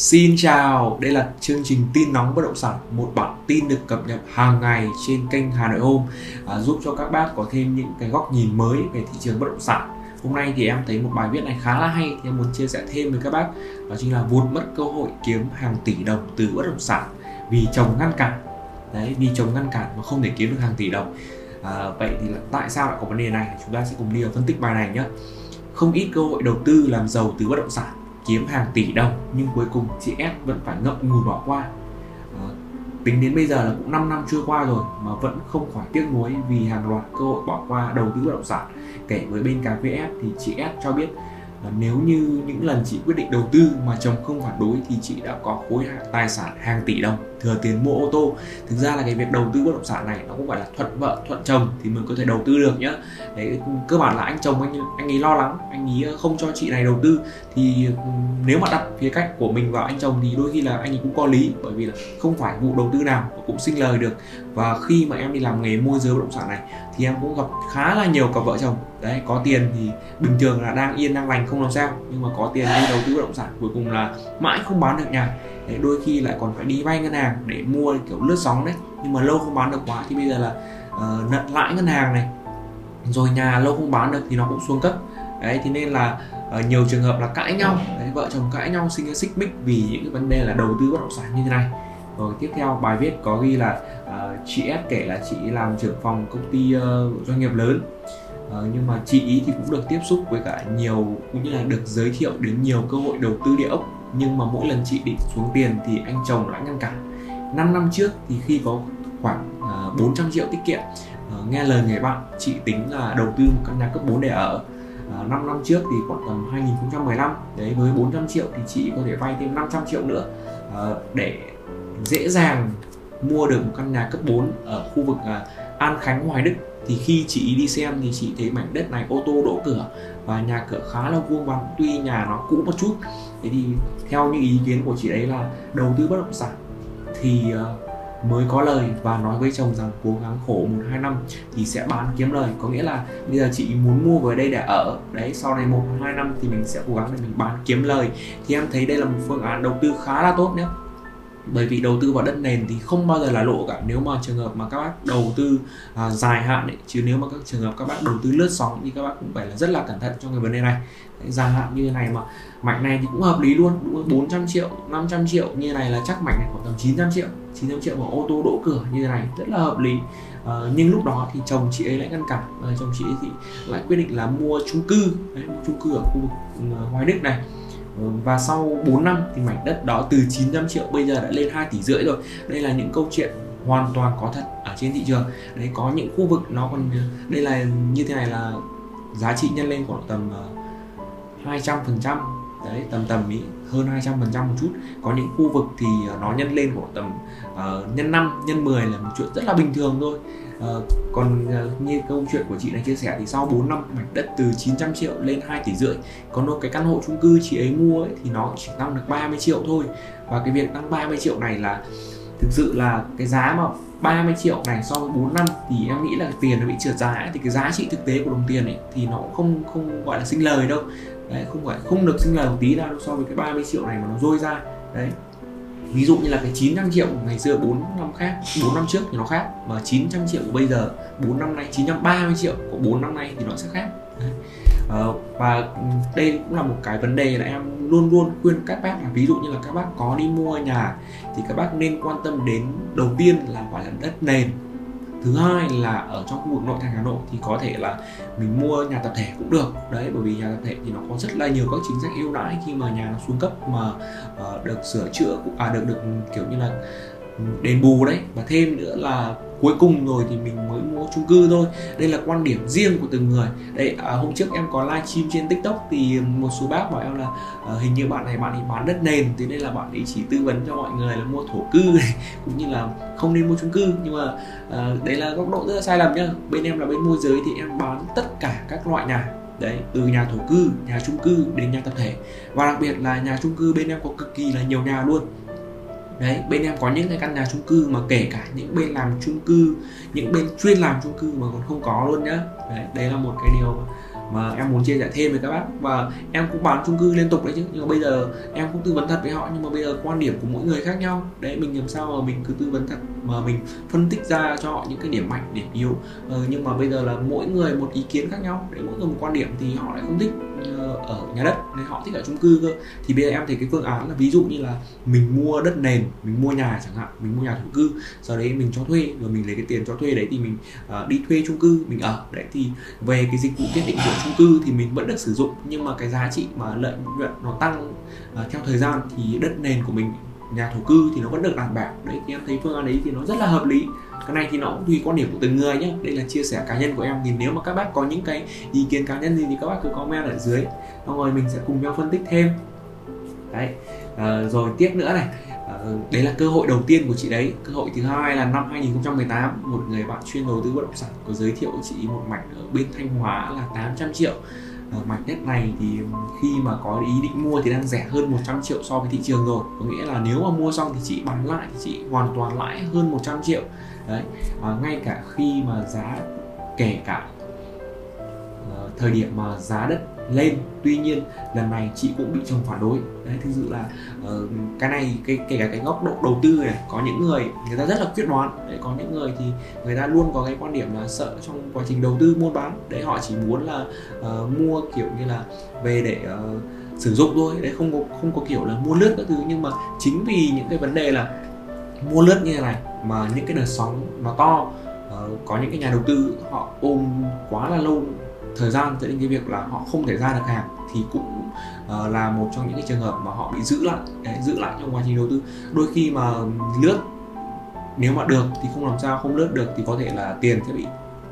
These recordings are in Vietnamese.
Xin chào, đây là chương trình tin nóng bất động sản, một bản tin được cập nhật hàng ngày trên kênh Hà Nội hôm à, giúp cho các bác có thêm những cái góc nhìn mới về thị trường bất động sản. Hôm nay thì em thấy một bài viết này khá là hay thì em muốn chia sẻ thêm với các bác đó chính là vụt mất cơ hội kiếm hàng tỷ đồng từ bất động sản vì chồng ngăn cản. Đấy, vì chồng ngăn cản mà không thể kiếm được hàng tỷ đồng. À, vậy thì là tại sao lại có vấn đề này? Chúng ta sẽ cùng đi vào phân tích bài này nhé. Không ít cơ hội đầu tư làm giàu từ bất động sản kiếm hàng tỷ đồng nhưng cuối cùng chị S vẫn phải ngậm ngùi bỏ qua. À, tính đến bây giờ là cũng 5 năm trôi qua rồi mà vẫn không khỏi tiếc nuối vì hàng loạt cơ hội bỏ qua đầu tư bất động sản. Kể với bên cà phê S thì chị S cho biết là nếu như những lần chị quyết định đầu tư mà chồng không phản đối thì chị đã có khối tài sản hàng tỷ đồng thừa tiền mua ô tô. Thực ra là cái việc đầu tư bất động sản này nó cũng gọi là thuận vợ, thuận chồng thì mình có thể đầu tư được nhá. Đấy, cơ bản là anh chồng anh anh ấy lo lắng, anh ấy không cho chị này đầu tư. Thì nếu mà đặt phía cách của mình vào anh chồng thì đôi khi là anh ấy cũng có lý, bởi vì là không phải vụ đầu tư nào cũng sinh lời được. Và khi mà em đi làm nghề môi giới bất động sản này thì em cũng gặp khá là nhiều cặp vợ chồng. Đấy, có tiền thì bình thường là đang yên, đang lành, không làm sao. Nhưng mà có tiền đi đầu tư bất động sản, cuối cùng là mãi không bán được nhà đấy, đôi khi lại còn phải đi vay ngân hàng để mua kiểu lướt sóng đấy. Nhưng mà lâu không bán được quá thì bây giờ là uh, nợ lãi ngân hàng này. Rồi nhà lâu không bán được thì nó cũng xuống cấp. Đấy thì nên là uh, nhiều trường hợp là cãi nhau. Đấy, vợ chồng cãi nhau sinh ra xích mích vì những cái vấn đề là đầu tư bất động sản như thế này. Rồi tiếp theo bài viết có ghi là uh, chị S kể là chị làm trưởng phòng công ty uh, doanh nghiệp lớn. Uh, nhưng mà chị ý thì cũng được tiếp xúc với cả nhiều cũng như là được giới thiệu đến nhiều cơ hội đầu tư địa ốc nhưng mà mỗi lần chị định xuống tiền thì anh chồng lại ngăn cản. 5 năm trước thì khi có khoảng à, 400 triệu tiết kiệm à, nghe lời người bạn, chị tính là đầu tư một căn nhà cấp 4 để ở. À, 5 năm trước thì khoảng tầm 2015 đấy, với 400 triệu thì chị có thể vay thêm 500 triệu nữa. Để dễ dàng mua được một căn nhà cấp 4 ở khu vực An Khánh, Hoài Đức. Thì khi chị đi xem thì chị thấy mảnh đất này ô tô đỗ cửa và nhà cửa khá là vuông vắn tuy nhà nó cũ một chút. Thế thì theo những ý kiến của chị đấy là đầu tư bất động sản thì ờ, mới có lời và nói với chồng rằng cố gắng khổ một hai năm thì sẽ bán kiếm lời. Có nghĩa là bây giờ chị muốn mua về đây để ở, đấy, sau này một hai năm thì mình sẽ cố gắng để mình bán kiếm lời. Thì em thấy đây là một phương án đầu tư khá là tốt nhé bởi vì đầu tư vào đất nền thì không bao giờ là lỗ cả. Nếu mà trường hợp mà các bác đầu tư à, dài hạn ấy chứ nếu mà các trường hợp các bác đầu tư lướt sóng thì các bác cũng phải là rất là cẩn thận trong cái vấn đề này. Dài hạn như thế này mà mảnh này thì cũng hợp lý luôn đúng 400 triệu 500 triệu như này là chắc mảnh này khoảng tầm 900 triệu 900 triệu mà ô tô đỗ cửa như thế này rất là hợp lý. À, nhưng lúc đó thì chồng chị ấy lại ngăn cản à, chồng chị ấy thì lại quyết định là mua chung cư Đấy, mua chung cư ở khu vực uh, Đức này. Vâng, và sau 4 năm thì mảnh đất đó từ 900 triệu bây giờ đã lên 2 tỷ rưỡi rồi. Đây là những câu chuyện hoàn toàn có thật ở trên thị trường. Đấy có những khu vực nó còn đây là như thế này là giá trị nhân lên khoảng tầm ờ, 200 phần trăm. Đấy tầm tầm ý hơn 200 phần trăm một chút. Có những khu vực thì ờ, nó nhân lên khoảng tầm uh, nhân 5 nhân 10 là một chuyện rất là bình thường thôi. Uh, còn uh, như câu chuyện của chị này chia sẻ thì sau 4 năm mảnh đất từ 900 triệu lên 2 tỷ rưỡi còn một cái căn hộ chung cư chị ấy mua ấy, thì nó chỉ tăng được 30 triệu thôi. Và cái việc tăng 30 triệu này là thực sự là cái giá mà 30 triệu này so với 4 năm thì em nghĩ là tiền nó bị trượt giá ấy, thì cái giá trị thực tế của đồng tiền ấy thì nó cũng không không gọi là sinh lời đâu. Đấy không phải không được sinh lời một tí nào so với cái 30 triệu này mà nó rơi ra. Đấy ví dụ như là cái 900 triệu ngày xưa 4 năm khác 4 năm trước thì nó khác mà 900 triệu của bây giờ 4 năm nay 930 triệu của 4 năm nay thì nó sẽ khác. Ờ, và đây cũng là một cái vấn đề là em luôn luôn khuyên các bác là ví dụ như là các bác có đi mua nhà thì các bác nên quan tâm đến đầu tiên là gọi là đất nền thứ hai là ở trong khu vực nội thành hà nội thì có thể là mình mua nhà tập thể cũng được. Đấy bởi vì nhà tập thể thì nó có rất là nhiều các chính sách ưu đãi khi mà nhà nó xuống cấp mà uh, được sửa chữa à được được kiểu như là ừ, đền bù đấy. Và thêm nữa là cuối cùng rồi thì mình mới mua chung cư thôi. Đây là quan điểm riêng của từng người. Đây à, hôm trước em có live stream trên tiktok thì một số bác bảo em là à, hình như bạn này bạn ấy bán đất nền thì đây là bạn ấy chỉ tư vấn cho mọi người là mua thổ cư này cũng như là không nên mua chung cư. Nhưng mà à, đấy là góc độ rất là sai lầm nhá. Bên em là bên môi giới thì em bán tất cả các loại nhà. Đấy từ nhà thổ cư nhà chung cư đến nhà tập thể. Và đặc biệt là nhà chung cư bên em có cực kỳ là nhiều nhà luôn đấy bên em có những cái căn nhà chung cư mà kể cả những bên làm chung cư những bên chuyên làm chung cư mà còn không có luôn nhá. Đấy đấy là một cái điều mà em muốn chia sẻ thêm với các bác. Và em cũng bán chung cư liên tục đấy chứ nhưng mà bây giờ em cũng tư vấn thật với họ nhưng mà bây giờ quan điểm của mỗi người khác nhau. Đấy mình làm sao mà mình cứ tư vấn thật mà mình phân tích ra cho họ những cái điểm mạnh điểm yếu. Ờ, nhưng mà bây giờ là mỗi người một ý kiến khác nhau đấy mỗi người một quan điểm thì họ lại không thích ờ, ở nhà đất nên họ thích ở chung cư cơ. Thì bây giờ em thấy cái phương án là ví dụ như là mình mua đất nền mình mua nhà chẳng hạn mình mua nhà thổ cư sau đấy mình cho thuê rồi mình lấy cái tiền cho thuê đấy thì mình uh, đi thuê chung cư mình ở. Đấy thì về cái dịch vụ tiết định của chung cư thì mình vẫn được sử dụng nhưng mà cái giá trị mà lợi nhuận nó tăng uh, theo thời gian thì đất nền của mình nhà thổ cư thì nó vẫn được đảm bảo. Đấy thì em thấy phương án đấy thì nó rất là hợp lý. Cái này thì nó cũng tùy quan điểm của từng người nhé đây là chia sẻ cá nhân của em. Thì nếu mà các bác có những cái ý kiến cá nhân gì thì các bác cứ comment ở dưới. Xong rồi mình sẽ cùng nhau phân tích thêm. Đấy à, rồi tiếp nữa này. À, đấy là cơ hội đầu tiên của chị đấy. Cơ hội thứ hai là năm 2018 một người bạn chuyên đầu tư bất động sản có giới thiệu chị một mảnh ở bên Thanh Hóa là 800 triệu ở mảnh đất này thì khi mà có ý định mua thì đang rẻ hơn 100 triệu so với thị trường rồi. Có nghĩa là nếu mà mua xong thì chị bán lại thì chị hoàn toàn lãi hơn 100 triệu. Đấy. À, ngay cả khi mà giá kể cả uh, thời điểm mà giá đất lên. Tuy nhiên lần này chị cũng bị chồng phản đối. Đấy thực sự là uh, cái này cái kể cả cái góc độ đầu tư này có những người người ta rất là quyết đoán. Đấy có những người thì người ta luôn có cái quan điểm là sợ trong quá trình đầu tư mua bán. Đấy họ chỉ muốn là uh, mua kiểu như là về để uh, sử dụng thôi. Đấy không có không có kiểu là mua lướt các thứ. Nhưng mà chính vì những cái vấn đề là mua lướt như thế này mà những cái đợt sóng nó to uh, có những cái nhà đầu tư họ ôm quá là lâu thời gian dẫn đến cái việc là họ không thể ra được hàng thì cũng uh, là một trong những cái trường hợp mà họ bị giữ lại đấy, giữ lại trong quá trình đầu tư. Đôi khi mà lướt nếu mà được thì không làm sao không lướt được thì có thể là tiền sẽ bị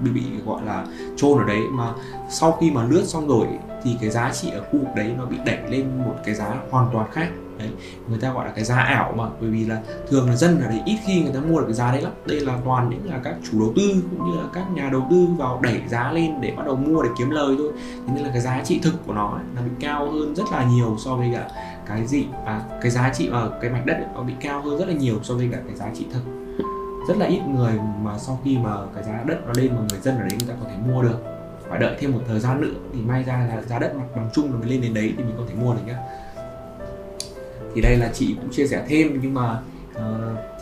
bị bị gọi là chôn ở đấy. Mà sau khi mà lướt xong rồi thì cái giá trị ở khu vực đấy nó bị đẩy lên một cái giá hoàn toàn khác đấy người ta gọi là cái giá ảo mà bởi vì là thường là dân ở đấy ít khi người ta mua được cái giá đấy lắm. Đây là toàn những là các chủ đầu tư cũng như là các nhà đầu tư vào đẩy giá lên để bắt đầu mua để kiếm lời thôi. Thế nên là cái giá trị thực của nó ấy, nó bị cao hơn rất là nhiều so với cả cái gì và cái giá trị ở cái mảnh đất ấy, nó bị cao hơn rất là nhiều so với cả cái giá trị thực. Rất là ít người mà sau khi mà cái giá đất nó lên mà người dân ở đấy người ta có thể mua được. Phải đợi thêm một thời gian nữa thì may ra là giá đất mặt bằng chung nó mới lên đến đấy thì mình có thể mua được nhá thì đây là chị cũng chia sẻ thêm nhưng mà uh,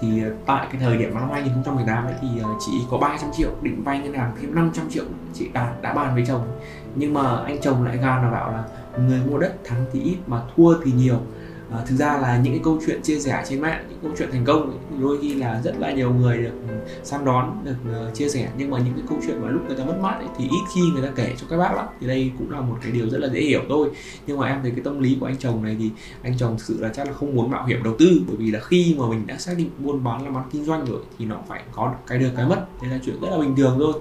thì tại cái thời điểm năm 2018 ấy thì uh, chị có 300 triệu định vay ngân hàng thêm 500 triệu chị đã đã bàn với chồng. Nhưng mà anh chồng lại gan là bảo là người mua đất thắng thì ít mà thua thì nhiều à, thực ra là những cái câu chuyện chia sẻ trên mạng những câu chuyện thành công ấy, đôi khi là rất là nhiều người được ừ, săn đón được uh, chia sẻ. Nhưng mà những cái câu chuyện mà lúc người ta mất mát ấy, thì ít khi người ta kể cho các bác lắm. Thì đây cũng là một cái điều rất là dễ hiểu thôi. Nhưng mà em thấy cái tâm lý của anh chồng này thì anh chồng thực sự là chắc là không muốn mạo hiểm đầu tư. Bởi vì là khi mà mình đã xác định buôn bán làm ăn kinh doanh rồi thì nó phải có cái được cái mất. Đây là chuyện rất là bình thường thôi.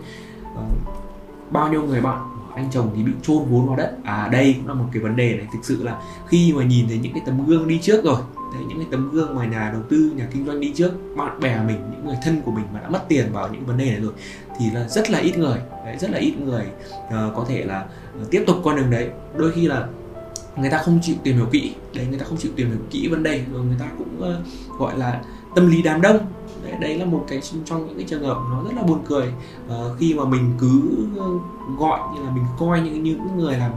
Uh, bao nhiêu người bạn anh chồng thì bị chôn vốn vào đất. À đây cũng là một cái vấn đề này. Thực sự là khi mà nhìn thấy những cái tấm gương đi trước rồi đấy, những cái tấm gương mà nhà đầu tư nhà kinh doanh đi trước bạn bè mình những người thân của mình mà đã mất tiền vào những vấn đề này rồi thì là rất là ít người đấy, rất là ít người uh, có thể là uh, tiếp tục con đường đấy. Đôi khi là người ta không chịu tìm hiểu kỹ đấy người ta không chịu tìm hiểu kỹ vấn đề rồi người ta cũng uh, gọi là tâm lý đám đông đấy, đấy là một cái trong những cái trường hợp nó rất là buồn cười. Uh, khi mà mình cứ ờ, gọi như là mình coi những những người làm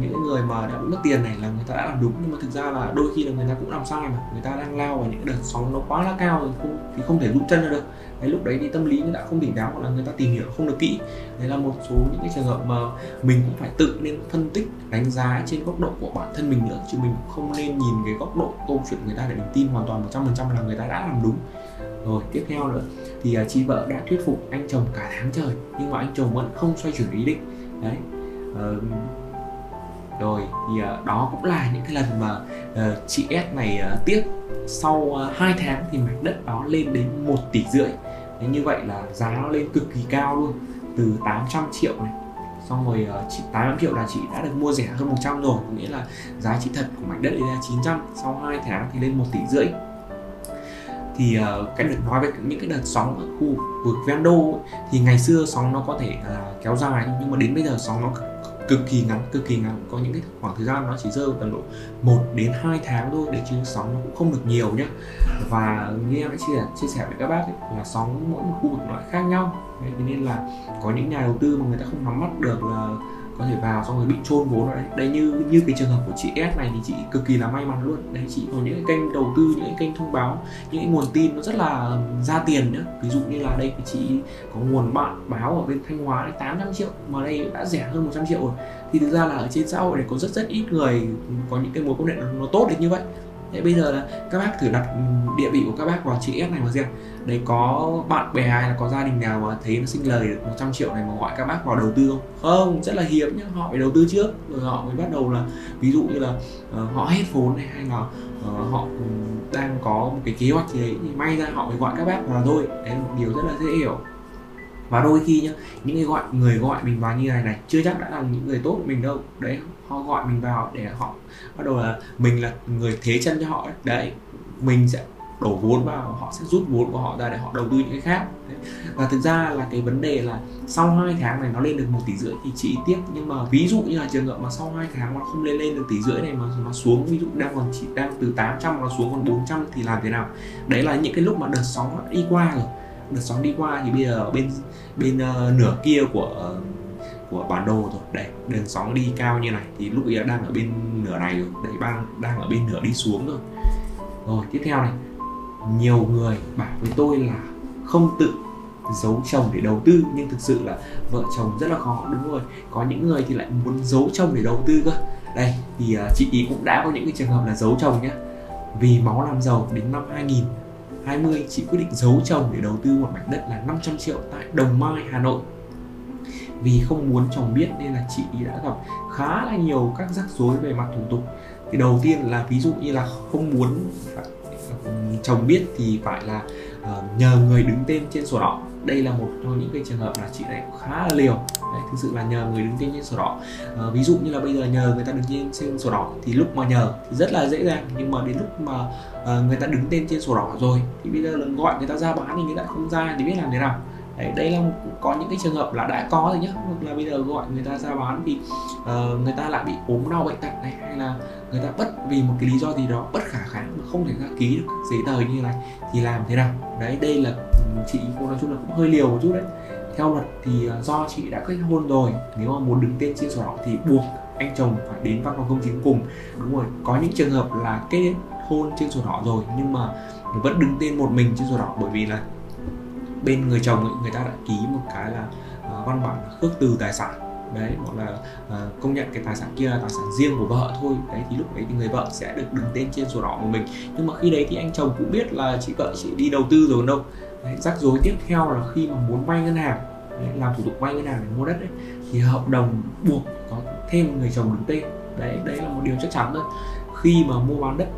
những người mà đã bị mất tiền này là người ta đã làm đúng. Nhưng mà thực ra là đôi khi là người ta cũng làm sai mà người ta đang lao vào những đợt sóng nó quá là cao rồi không thì không thể rút chân ra được. Đấy lúc đấy thì tâm lý người ta không tỉnh táo hoặc là người ta tìm hiểu không được kỹ. Đấy là một số những cái trường hợp mà mình cũng phải tự nên phân tích đánh giá trên góc độ của bản thân mình nữa. Chứ mình không nên nhìn cái góc độ câu chuyện người ta để mình tin hoàn toàn 100% là người ta đã làm đúng rồi tiếp theo nữa thì uh, chị vợ đã thuyết phục anh chồng cả tháng trời nhưng mà anh chồng vẫn không xoay chuyển ý định. Đấy uh, rồi thì uh, đó cũng là những cái lần mà uh, chị S này uh, tiếp. Sau uh, 2 tháng thì mảnh đất đó lên đến 1 tỷ rưỡi. Thế như vậy là giá nó lên cực kỳ cao luôn từ 800 triệu này. Xong rồi uh, chị 800 triệu là chị đã được mua rẻ hơn 100 rồi nghĩa là giá trị thật của mảnh đất là 900 sau 2 tháng thì lên 1 tỷ rưỡi thì uh, cái đợt nói về những cái đợt sóng ở khu vực ven đô thì ngày xưa sóng nó có thể uh, kéo dài nhưng mà đến bây giờ sóng nó cực kỳ ngắn cực kỳ ngắn. Có những cái khoảng thời gian nó chỉ rơi tầm độ 1 đến 2 tháng thôi để chứ sóng nó cũng không được nhiều nhé và như em đã chia sẻ, chia sẻ với các bác ấy, là sóng mỗi một khu vực nó lại khác nhau. Đấy, nên là có những nhà đầu tư mà người ta không nắm bắt được là có thể vào xong rồi bị trôn vốn ở đấy. Đấy, như như cái trường hợp của chị S này thì chị cực kỳ là may mắn luôn. Đấy, chị có những cái kênh đầu tư, những cái kênh thông báo, những cái nguồn tin nó rất là ra tiền nữa ví dụ như là đây, chị có nguồn bạn báo ở bên thanh hóa đấy 800 triệu, mà đây đã rẻ hơn 100 triệu rồi. Thì thực ra là ở trên xã hội này có rất rất ít người có những cái mối quan hệ nó tốt đến như vậy. Thế bây giờ là các bác thử đặt địa vị của các bác vào chị S này mà xem. Đấy có bạn bè hay là có gia đình nào mà thấy nó sinh lời được 100 triệu này mà gọi các bác vào đầu tư không? Không, rất là hiếm nhá, họ phải đầu tư trước rồi họ mới bắt đầu là ví dụ như là uh, họ hết vốn này hay là uh, họ đang có một cái kế hoạch gì đấy thì may ra họ mới gọi các bác vào thôi. Đấy là một điều rất là dễ hiểu và đôi khi nhá những người gọi người gọi mình vào như này này chưa chắc đã là những người tốt của mình đâu. Đấy họ gọi mình vào để họ bắt đầu là mình là người thế chân cho họ đấy, đấy mình sẽ đổ vốn vào họ sẽ rút vốn của họ ra để họ đầu tư những cái khác. Đấy. và thực ra là cái vấn đề là sau hai tháng này nó lên được một tỷ rưỡi thì chị tiếc. Nhưng mà ví dụ như là trường hợp mà sau hai tháng nó không lên lên được tỷ rưỡi này mà nó xuống ví dụ đang còn chỉ đang từ 800 nó xuống còn 400 thì làm thế nào? Đấy là những cái lúc mà đợt sóng đi qua rồi đợt sóng đi qua thì bây giờ bên bên uh, nửa kia của uh, của bản đồ rồi. Đấy đường sóng đi cao như này thì lúc ấy đang ở bên nửa này rồi. Đấy đang đang ở bên nửa đi xuống rồi. Rồi tiếp theo này. Nhiều người bảo với tôi là không tự giấu chồng để đầu tư nhưng thực sự là vợ chồng rất là khó đúng rồi. Có những người thì lại muốn giấu chồng để đầu tư cơ. Đây thì uh, chị ý cũng đã có những cái trường hợp là giấu chồng nhé vì máu làm giàu đến năm 20 chị quyết định giấu chồng để đầu tư một mảnh đất là 500 triệu tại Đồng Mai Hà Nội. Vì không muốn chồng biết nên là chị đã gặp khá là nhiều các rắc rối về mặt thủ tục. Thì đầu tiên là ví dụ như là không muốn chồng biết thì phải là uh, nhờ người đứng tên trên sổ đỏ. Đây là một trong những cái trường hợp là chị này khá là liều. Đấy, thực sự là nhờ người đứng tên trên sổ đỏ. À, ví dụ như là bây giờ nhờ người ta đứng tên trên sổ đỏ thì lúc mà nhờ thì rất là dễ dàng nhưng mà đến lúc mà à, người ta đứng tên trên sổ đỏ rồi thì bây giờ lần gọi người ta ra bán thì người ta không ra thì biết làm thế nào. Đấy đây là có những cái trường hợp là đã có rồi nhá hoặc là bây giờ gọi người ta ra bán thì uh, người ta lại bị ốm đau bệnh tật này hay là người ta bất vì một cái lý do gì đó bất khả kháng mà không thể ra ký được giấy tờ như này thì làm thế nào. Đấy đây là ừ, chị cô nói chung là cũng hơi liều một chút đấy theo luật thì à, do chị đã kết hôn rồi nếu mà muốn đứng tên trên sổ đỏ thì buộc anh chồng phải đến văn phòng công chứng cùng. Đúng rồi có những trường hợp là kết hôn trên sổ đỏ rồi nhưng mà vẫn đứng tên một mình trên sổ đỏ bởi vì là bên người chồng ấy, người ta đã ký một cái là uh, văn bản khước từ tài sản. Đấy hoặc là uh, công nhận cái tài sản kia là tài sản riêng của vợ thôi. Đấy thì lúc đấy thì người vợ sẽ được đứng tên trên sổ đỏ của mình. Nhưng mà khi đấy thì anh chồng cũng biết là chị vợ chị đi đầu tư rồi đâu đấy, rắc rối tiếp theo là khi mà muốn vay ngân hàng đấy, làm thủ tục vay ngân hàng để mua đất đấy thì hợp đồng buộc có thêm người chồng đứng tên. Đấy đấy là một điều chắc chắn thôi. Khi mà mua bán đất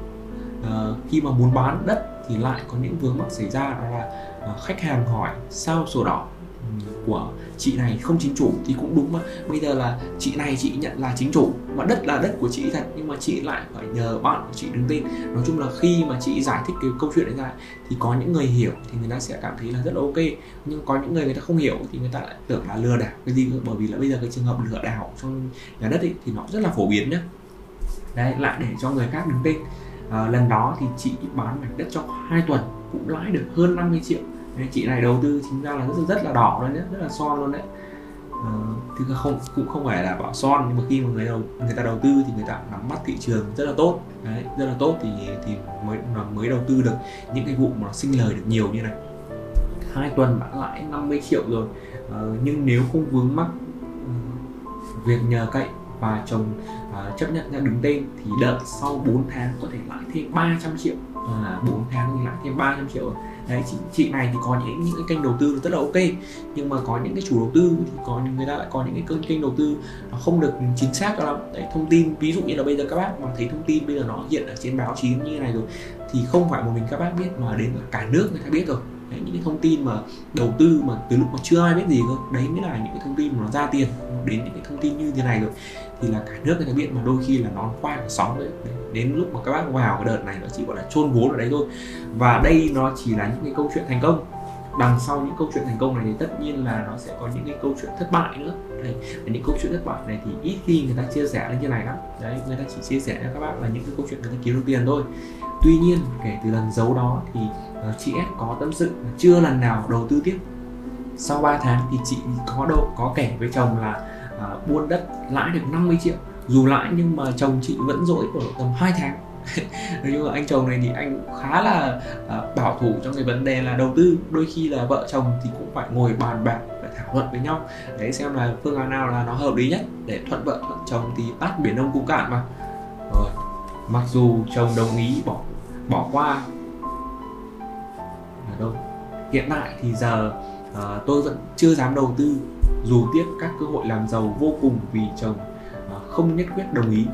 uh, khi mà muốn bán đất thì lại có những vướng mắc xảy ra đó là uh, khách hàng hỏi sao sổ đỏ? Của chị này không chính chủ thì cũng đúng mà. Bây giờ là chị này chị nhận là chính chủ mà đất là đất của chị thật nhưng mà chị lại phải nhờ bạn của chị đứng tên. Nói chung là khi mà chị giải thích cái câu chuyện đấy ra thì có những người hiểu thì người ta sẽ cảm thấy là rất là ok. Nhưng có những người người ta không hiểu thì người ta lại tưởng là lừa đảo cái gì bởi vì là bây giờ cái trường hợp lừa đảo trong nhà đất ấy, thì nó rất là phổ biến nhá. Đấy lại để cho người khác đứng tên. À, lần đó thì chị bán mảnh đất trong 2 tuần cũng lãi được hơn 50 triệu đấy, chị này đầu tư chính ra là rất rất là đỏ luôn đấy rất là son luôn đấy. À, thì không cũng không phải là bảo son nhưng mà khi mà người đầu người ta đầu tư thì người ta nắm bắt thị trường rất là tốt. Đấy rất là tốt thì thì mới mới đầu tư được những cái vụ mà sinh lời được nhiều như này. Hai tuần đã lãi 50 triệu rồi. À, nhưng nếu không vướng mắc ờ, việc nhờ cậy và chồng uh, chấp nhận ra đứng tên thì đợi sau 4 tháng có thể lãi thêm 300 triệu. À, 4 tháng thì lãi thêm 300 triệu đấy chị, chị này thì có những những cái kênh đầu tư rất là ok nhưng mà có những cái chủ đầu tư thì có người ta lại có những cái kênh kênh đầu tư nó không được chính xác cho lắm. Đấy thông tin ví dụ như là bây giờ các bác mà thấy thông tin bây giờ nó hiện ở trên báo chí như này rồi thì không phải một mình các bác biết mà đến cả nước người ta biết rồi. Đấy, những cái thông tin mà đầu tư mà từ lúc mà chưa ai biết gì cơ đấy mới là những cái thông tin mà nó ra tiền đến những cái thông tin như thế này rồi thì là cả nước người ta biết mà đôi khi là nó khoai và sóng đấy. Đến lúc mà các bác vào cái đợt này nó chỉ gọi là chôn vốn ở đấy thôi. Và đây nó chỉ là những cái câu chuyện thành công. Đằng sau những câu chuyện thành công này thì tất nhiên là nó sẽ có những cái câu chuyện thất bại nữa. Đấy và những câu chuyện thất bại này thì ít khi người ta chia sẻ lên như này lắm. Đấy người ta chỉ chia sẻ cho các bạn là những cái câu chuyện người ta kiếm được tiền thôi. Tuy nhiên kể từ lần giấu đó thì uh, chị S có tâm sự chưa lần nào đầu tư tiếp. Sau 3 tháng thì chị có độ có kể với chồng là uh, buôn đất lãi được 50 triệu. Dù lãi nhưng mà chồng chị vẫn dỗi ở tầm 2 tháng. Nói chung là anh chồng này thì anh khá là uh, bảo thủ trong cái vấn đề là đầu tư. Đôi khi là vợ chồng thì cũng phải ngồi bàn bạc phải thảo luận với nhau. Để xem là phương án nào là nó hợp lý nhất để thuận vợ thuận chồng thì tát biển đông cũng cạn mà. Rồi mặc dù chồng đồng ý bỏ bỏ qua. Đâu? Hiện tại thì giờ à, tôi vẫn chưa dám đầu tư dù tiếc các cơ hội làm giàu vô cùng vì chồng à, không nhất quyết đồng ý.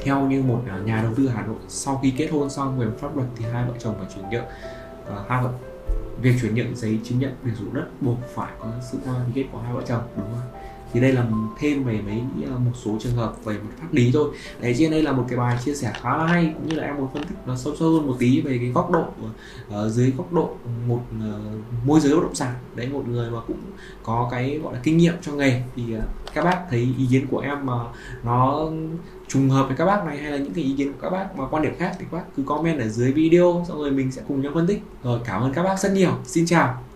Theo như một ờ, nhà đầu tư Hà Nội sau khi kết hôn xong về pháp luật thì hai vợ chồng phải chuyển nhượng. À, hai vợ việc chuyển nhượng giấy chứng nhận quyền sử dụng đất buộc phải có sự ký kết của hai vợ chồng đúng không thì đây là thêm về mấy ờ, một số trường hợp về một pháp lý thôi. Đấy trên đây là một cái bài chia sẻ khá là hay cũng như là em muốn phân tích nó sâu sâu hơn một tí về cái góc độ uh, dưới góc độ một uh, môi giới bất động sản. Đấy một người mà cũng có cái gọi là kinh nghiệm cho nghề. Thì uh, các bác thấy ý kiến của em mà nó trùng hợp với các bác này hay là những cái ý kiến của các bác mà quan điểm khác thì các bác cứ comment ở dưới video xong rồi mình sẽ cùng nhau phân tích. Rồi cảm ơn các bác rất nhiều. Xin chào.